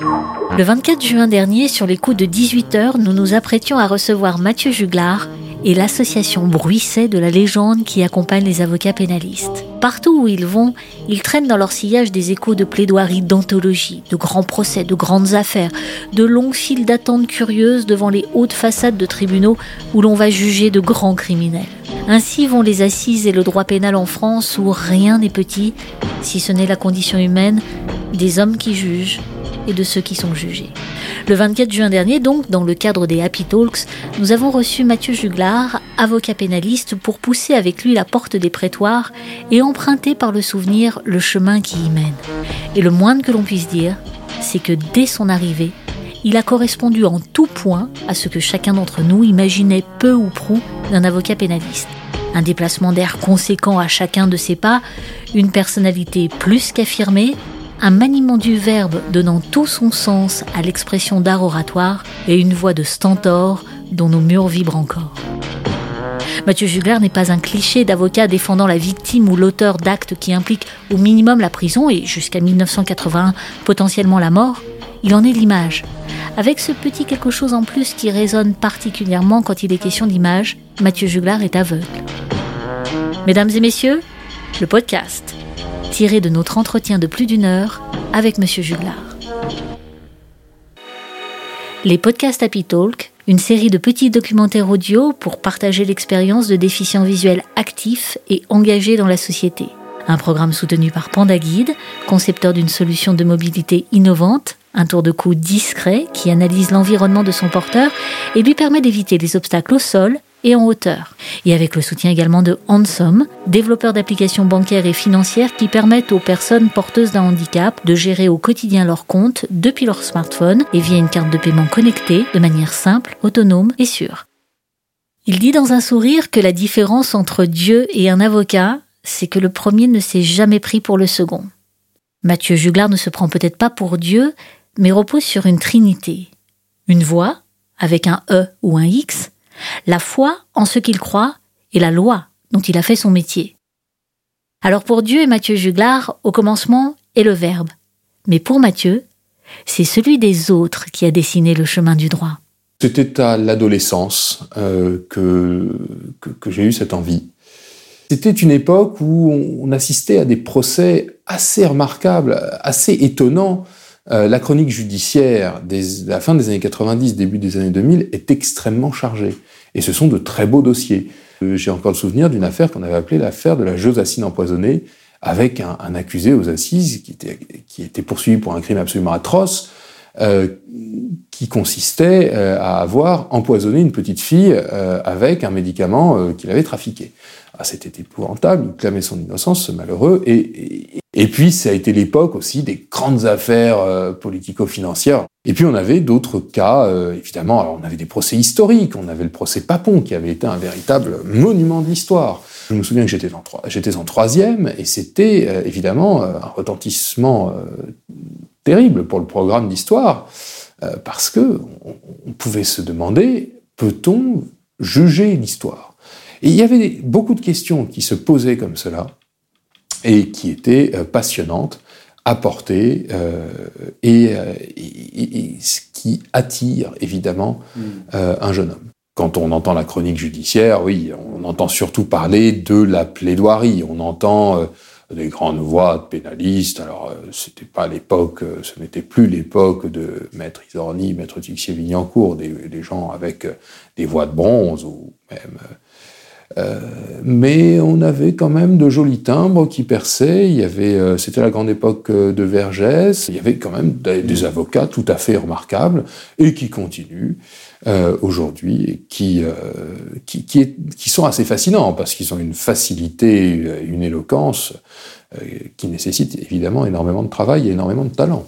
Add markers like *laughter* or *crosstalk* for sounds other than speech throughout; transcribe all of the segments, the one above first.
Le 24 juin dernier, sur les coups de 18h, nous nous apprêtions à recevoir Mathieu Juglar et l'association Bruisset de la légende qui accompagne les avocats pénalistes. Partout où ils vont, ils traînent dans leur sillage des échos de plaidoiries d'anthologie, de grands procès, de grandes affaires, de longues files d'attente curieuses devant les hautes façades de tribunaux où l'on va juger de grands criminels. Ainsi vont les assises et le droit pénal en France où rien n'est petit, si ce n'est la condition humaine, des hommes qui jugent et de ceux qui sont jugés. Le 24 juin dernier, donc, dans le cadre des Happy Talks, nous avons reçu Mathieu Juglar, avocat pénaliste, pour pousser avec lui la porte des prétoires et emprunter par le souvenir le chemin qui y mène. Et le moindre que l'on puisse dire, c'est que dès son arrivée, il a correspondu en tout point à ce que chacun d'entre nous imaginait peu ou prou d'un avocat pénaliste. Un déplacement d'air conséquent à chacun de ses pas, une personnalité plus qu'affirmée, un maniement du verbe donnant tout son sens à l'expression d'art oratoire et une voix de stentor dont nos murs vibrent encore. Mathieu Juglar n'est pas un cliché d'avocat défendant la victime ou l'auteur d'actes qui impliquent au minimum la prison et jusqu'à 1981 potentiellement la mort. Il en est l'image. Avec ce petit quelque chose en plus qui résonne particulièrement quand il est question d'image, Mathieu Juglar est aveugle. Mesdames et messieurs, le podcast tiré de notre entretien de plus d'une heure avec Monsieur Juglar. Les podcasts Happy Talk, une série de petits documentaires audio pour partager l'expérience de déficients visuels actifs et engagés dans la société. Un programme soutenu par Panda Guide, concepteur d'une solution de mobilité innovante, un tour de cou discret qui analyse l'environnement de son porteur et lui permet d'éviter les obstacles au sol et en hauteur. Et avec le soutien également de Hansom, développeur d'applications bancaires et financières qui permettent aux personnes porteuses d'un handicap de gérer au quotidien leurs comptes depuis leur smartphone et via une carte de paiement connectée de manière simple, autonome et sûre. Il dit dans un sourire que la différence entre Dieu et un avocat, c'est que le premier ne s'est jamais pris pour le second. Mathieu Juglar ne se prend peut-être pas pour Dieu, mais repose sur une trinité. Une voix, avec un E ou un X, la foi en ce qu'il croit et la loi dont il a fait son métier. Alors pour Dieu et Matthieu Juglar, au commencement est le Verbe. Mais pour Matthieu, c'est celui des autres qui a dessiné le chemin du droit. C'était à l'adolescence euh, que, que, j'ai eu cette envie. C'était une époque où on assistait à des procès assez remarquables, assez étonnants. Euh, la chronique judiciaire de la fin des années 90, début des années 2000 est extrêmement chargée. Et ce sont de très beaux dossiers. Euh, j'ai encore le souvenir d'une affaire qu'on avait appelée l'affaire de la Josassine empoisonnée, avec un, accusé aux assises qui était, qui était poursuivi pour un crime absolument atroce, euh, qui consistait euh, à avoir empoisonné une petite fille euh, avec un médicament qu'il avait trafiqué. Ah, C'était épouvantable, il clamait son innocence, ce malheureux, et, et, et puis ça a été l'époque aussi des grandes affaires politico-financières. Et puis on avait d'autres cas, euh, évidemment, alors on avait des procès historiques, on avait le procès Papon qui avait été un véritable monument de l'histoire. Je me souviens que j'étais en, troisième et c'était euh, évidemment euh, un retentissement terrible pour le programme d'histoire parce que on, pouvait se demander peut-on juger l'histoire? Et il y avait beaucoup de questions qui se posaient comme cela et qui étaient passionnantes apporter euh, et, euh, et, et, ce qui attire évidemment mm. euh, un jeune homme. Quand on entend la chronique judiciaire, oui, on entend surtout parler de la plaidoirie. On entend euh, des grandes voix de pénalistes. Alors, euh, c'était pas l'époque, ce n'était plus l'époque de Maître Isorni, Maître Tixier-Vignancourt, des, des, gens avec des voix de bronze ou même euh, mais on avait quand même de jolis timbres qui perçaient. Il y avait, euh, c'était la grande époque euh, de Vergès. Il y avait quand même des, avocats tout à fait remarquables et qui continuent aujourd'hui qui, sont assez fascinants parce qu'ils ont une facilité, une éloquence qui nécessite évidemment énormément de travail et énormément de talent.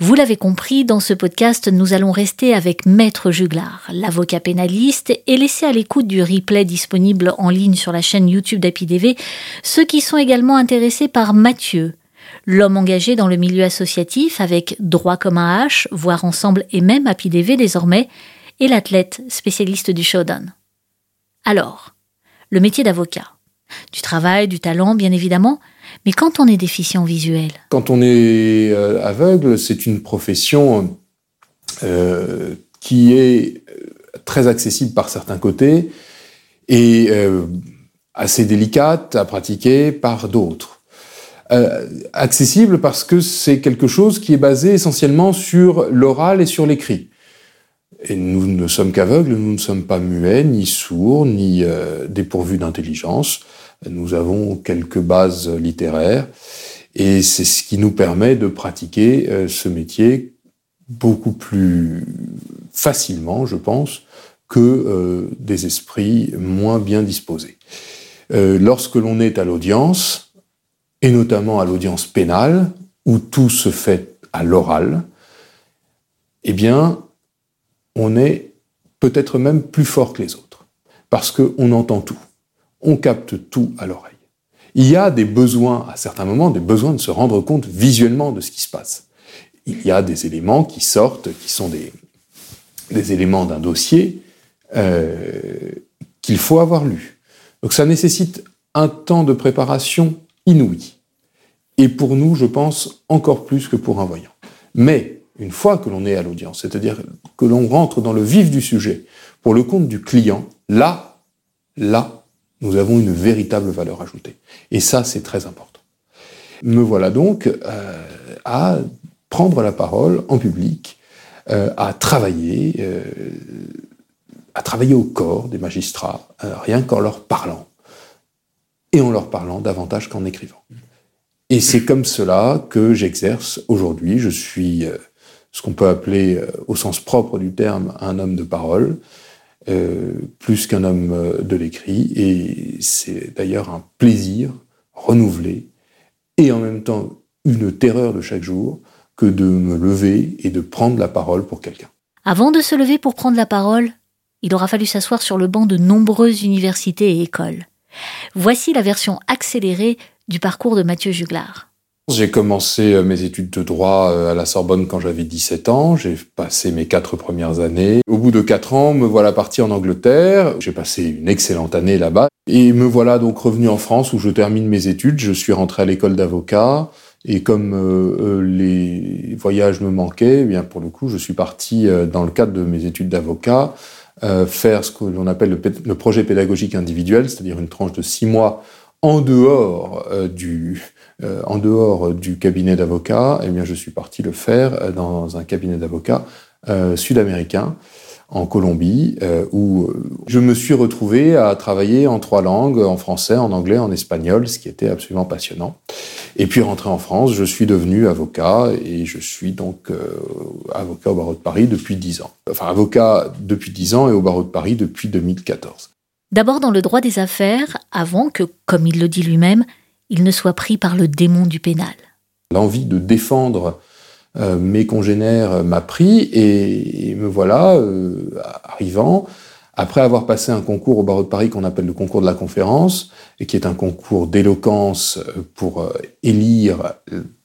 Vous l'avez compris, dans ce podcast, nous allons rester avec Maître Juglar, l'avocat pénaliste, et laisser à l'écoute du replay disponible en ligne sur la chaîne YouTube d'APIDV ceux qui sont également intéressés par Mathieu, l'homme engagé dans le milieu associatif avec droit comme un H, voire ensemble et même APIDV désormais, et l'athlète spécialiste du showdown. Alors, le métier d'avocat. Du travail, du talent, bien évidemment, Mais quand on est déficient visuel? Quand on est euh, aveugle, c'est une profession euh, qui est euh, très accessible par certains côtés et assez délicate à pratiquer par d'autres. accessible parce que c'est quelque chose qui est basé essentiellement sur l'oral et sur l'écrit. Et nous ne sommes qu'aveugles, nous ne sommes pas muets, ni sourds, ni dépourvus d'intelligence. Nous avons quelques bases littéraires et c'est ce qui nous permet de pratiquer euh, ce métier beaucoup plus facilement, je pense, que euh, des esprits moins bien disposés. Euh, lorsque l'on est à l'audience, et notamment à l'audience pénale, où tout se fait à l'oral, eh bien, on est peut-être même plus fort que les autres, parce qu'on entend tout on capte tout à l'oreille. Il y a des besoins, à certains moments, des besoins de se rendre compte visuellement de ce qui se passe. Il y a des éléments qui sortent, qui sont des, éléments d'un dossier euh, qu'il faut avoir lu. Donc ça nécessite un temps de préparation inouï. Et pour nous, je pense, encore plus que pour un voyant. Mais une fois que l'on est à l'audience, c'est-à-dire que l'on rentre dans le vif du sujet, pour le compte du client, là, là, nous avons une véritable valeur ajoutée. Et ça, c'est très important. Me voilà donc euh, à prendre la parole en public, euh, à travailler, euh, à travailler au corps des magistrats, rien qu'en leur parlant, et en leur parlant davantage qu'en écrivant. Et c'est comme cela que j'exerce aujourd'hui. Je suis ce qu'on peut appeler, au sens propre du terme, un homme de parole. Euh, plus qu'un homme euh, de l'écrit, et c'est d'ailleurs un plaisir renouvelé, et en même temps une terreur de chaque jour, que de me lever et de prendre la parole pour quelqu'un. Avant de se lever pour prendre la parole, il aura fallu s'asseoir sur le banc de nombreuses universités et écoles. Voici la version accélérée du parcours de Mathieu Juglar. J'ai commencé euh, mes études de droit euh, à la Sorbonne quand j'avais 17 ans. J'ai passé mes quatre premières années. Au bout de quatre ans, me voilà parti en Angleterre. J'ai passé une excellente année là-bas. Et me voilà donc revenu en France où je termine mes études. Je suis rentré à l'école d'avocat. Et comme euh, les voyages me manquaient, eh bien pour le coup, je suis parti dans le cadre de mes études d'avocat faire ce que l'on appelle le, le, projet pédagogique individuel, c'est-à-dire une tranche de six mois en dehors du euh, en dehors du cabinet d'avocat, eh bien, je suis parti le faire euh, dans un cabinet d'avocats euh, sud-américain en Colombie, où je me suis retrouvé à travailler en trois langues, en français, en anglais, en espagnol, ce qui était absolument passionnant. Et puis rentré en France, je suis devenu avocat et je suis donc avocat au barreau de Paris depuis dix ans. Enfin, avocat depuis dix ans et au barreau de Paris depuis 2014. D'abord dans le droit des affaires, avant que, comme il le dit lui-même, il ne soit pris par le démon du pénal. L'envie de défendre euh, mes congénères m'a pris et, me voilà euh, arrivant, après avoir passé un concours au barreau de Paris qu'on appelle le concours de la conférence, et qui est un concours d'éloquence euh, pour élire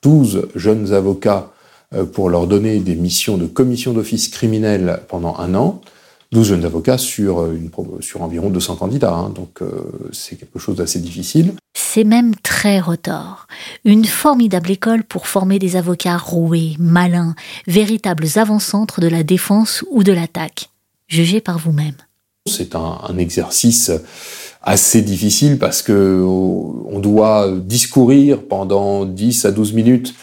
12 jeunes avocats pour leur donner des missions de commission d'office criminel pendant un an, 12 jeunes avocats sur, une, sur environ 200 candidats, hein, donc c'est quelque chose d'assez difficile c'est même très retors. Une formidable école pour former des avocats roués, malins, véritables avant-centres de la défense ou de l'attaque. Jugez par vous-même. C'est un, exercice assez difficile parce que on doit discourir pendant 10 à 12 minutes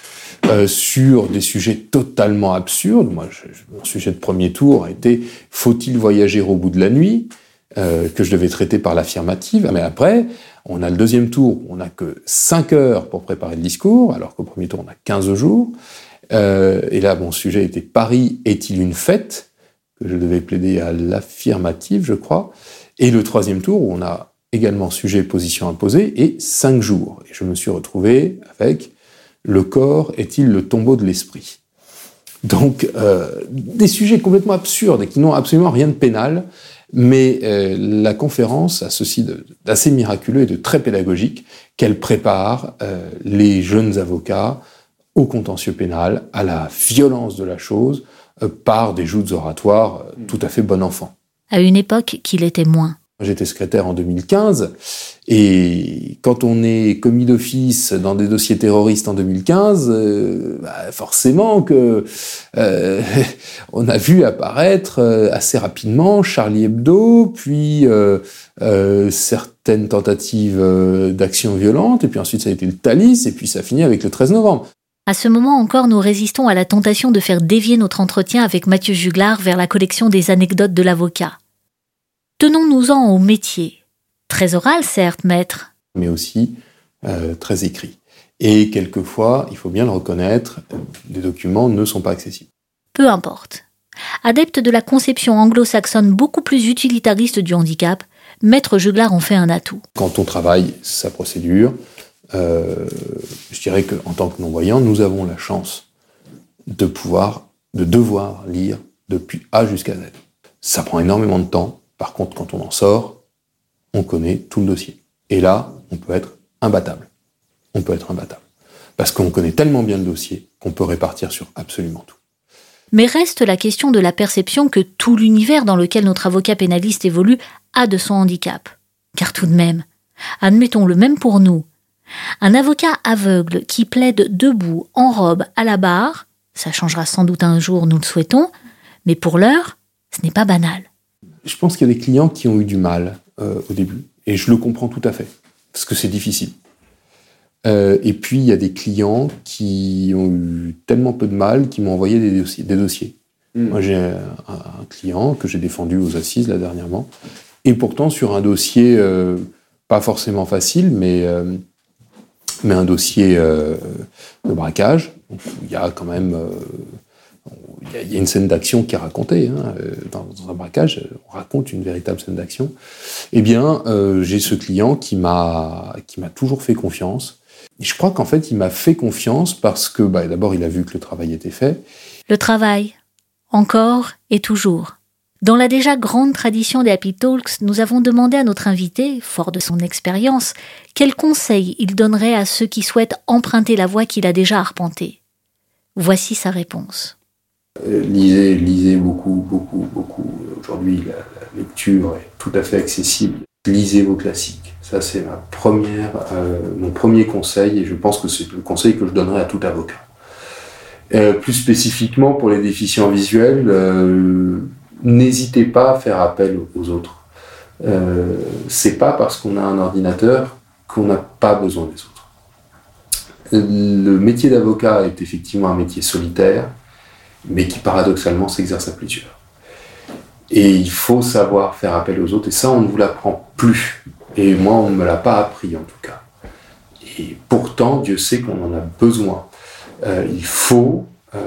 euh, sur des sujets totalement absurdes. Moi, mon sujet de premier tour a été faut-il voyager au bout de la nuit euh, que je devais traiter par l'affirmative. Mais après, on a le deuxième tour, on n'a que 5 heures pour préparer le discours, alors qu'au premier tour, on a 15 jours. Euh, et là, mon sujet était Paris est-il une fête que je devais plaider à l'affirmative, je crois. Et le troisième tour, où on a également sujet position imposée, et 5 jours. Et je me suis retrouvé avec le corps est-il le tombeau de l'esprit? Donc, euh, des sujets complètement absurdes et qui n'ont absolument rien de pénal, mais euh, la conférence a ceci d'assez miraculeux et de très pédagogique qu'elle prépare euh, les jeunes avocats au contentieux pénal, à la violence de la chose, par des joutes oratoires tout à fait bon enfant. À une époque qu'il était moins. J'étais secrétaire en 2015 et quand on est commis d'office dans des dossiers terroristes en 2015, euh, bah forcément que euh, *laughs* on a vu apparaître euh, assez rapidement Charlie Hebdo, puis certaines tentatives d'action violente, et puis ensuite ça a été le Thalys, et puis ça finit avec le 13 novembre. À ce moment encore, nous résistons à la tentation de faire dévier notre entretien avec Mathieu Juglar vers la collection des anecdotes de l'avocat. Tenons-nous-en au métier. Très oral, certes, maître. Mais aussi euh, très écrit. Et quelquefois, il faut bien le reconnaître, les documents ne sont pas accessibles. Peu importe. Adepte de la conception anglo-saxonne beaucoup plus utilitariste du handicap, Maître Juglar en fait un atout. Quand on travaille sa procédure, euh, je dirais qu'en tant que non-voyant, nous avons la chance de pouvoir, de devoir lire depuis A jusqu'à Z. Ça prend énormément de temps, par contre, quand on en sort, on connaît tout le dossier. Et là, on peut être imbattable. On peut être imbattable. Parce qu'on connaît tellement bien le dossier qu'on peut répartir sur absolument tout. Mais reste la question de la perception que tout l'univers dans lequel notre avocat pénaliste évolue a de son handicap. Car tout de même, admettons le même pour nous, un avocat aveugle qui plaide debout, en robe, à la barre, ça changera sans doute un jour, nous le souhaitons, mais pour l'heure, ce n'est pas banal je pense qu'il y a des clients qui ont eu du mal euh, au début. Et je le comprends tout à fait, parce que c'est difficile. Euh, et puis, il y a des clients qui ont eu tellement peu de mal qu'ils m'ont envoyé des dossiers. Des dossiers. Hmm. Moi, j'ai un, client que j'ai défendu aux assises, là, dernièrement, et pourtant sur un dossier euh, pas forcément facile, mais, euh, mais un dossier de braquage. Il y a quand même il y, a une scène d'action qui est racontée. Hein, euh, dans, un braquage, on raconte une véritable scène d'action. Eh bien, euh, j'ai ce client qui m'a qui m'a toujours fait confiance. Et je crois qu'en fait, il m'a fait confiance parce que, bah, d'abord, il a vu que le travail était fait. Le travail, encore et toujours. Dans la déjà grande tradition des Happy Talks, nous avons demandé à notre invité, fort de son expérience, quels conseils il donnerait à ceux qui souhaitent emprunter la voie qu'il a déjà arpentée. Voici sa réponse. Euh, lisez, lisez beaucoup, beaucoup, beaucoup. Aujourd'hui, la, lecture est tout à fait accessible. Lisez vos classiques. Ça, c'est ma première, euh, mon premier conseil, et je pense que c'est le conseil que je donnerais à tout avocat. Euh, plus spécifiquement pour les déficients visuels, n'hésitez pas à faire appel aux autres. C'est pas parce qu'on a un ordinateur qu'on n'a pas besoin des autres. Le métier d'avocat est effectivement un métier solitaire mais qui paradoxalement s'exerce à plusieurs. Et il faut savoir faire appel aux autres, et ça, on ne vous l'apprend plus. Et moi, on ne me l'a pas appris, en tout cas. Et pourtant, Dieu sait qu'on en a besoin. Euh, il, faut, euh,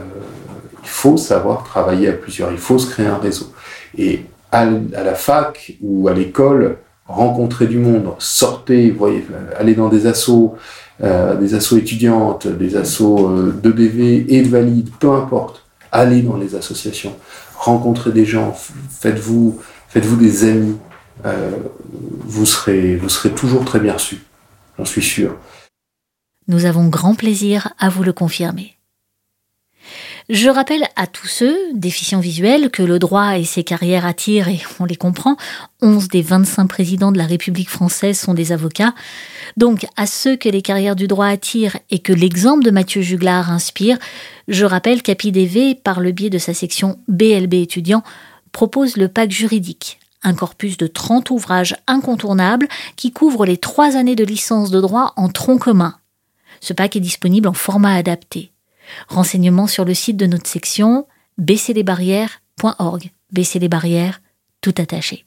il faut savoir travailler à plusieurs, il faut se créer un réseau. Et à, la fac ou à l'école, rencontrer du monde, sortez, voyez, aller dans des assos, euh, des assos étudiantes, des assos euh, de BV et de valides, peu importe allez dans les associations, rencontrez des gens, faites-vous faites-vous des amis, euh, vous, serez, vous serez toujours très bien reçus, j'en suis sûr. Nous avons grand plaisir à vous le confirmer. Je rappelle à tous ceux, déficients visuels, que le droit et ses carrières attirent, et on les comprend, 11 des 25 présidents de la République française sont des avocats. Donc, à ceux que les carrières du droit attirent et que l'exemple de Mathieu Juglar inspire, je rappelle qu'APIDV, par le biais de sa section BLB étudiant, propose le pack juridique, un corpus de 30 ouvrages incontournables qui couvre les trois années de licence de droit en tronc commun. Ce pack est disponible en format adapté. Renseignements sur le site de notre section baisserlesbarrières.org. Baisser les barrières, tout attaché.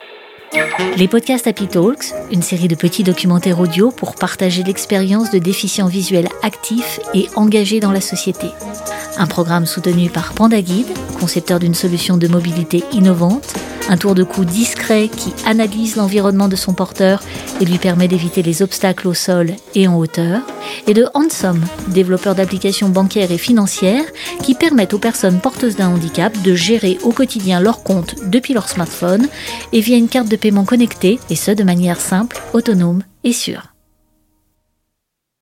Les podcasts Happy Talks, une série de petits documentaires audio pour partager l'expérience de déficients visuels actifs et engagés dans la société. Un programme soutenu par Panda Guide, concepteur d'une solution de mobilité innovante un tour de cou discret qui analyse l'environnement de son porteur et lui permet d'éviter les obstacles au sol et en hauteur, et de Handsome, développeur d'applications bancaires et financières qui permettent aux personnes porteuses d'un handicap de gérer au quotidien leur compte depuis leur smartphone et via une carte de paiement connectée, et ce de manière simple, autonome et sûre.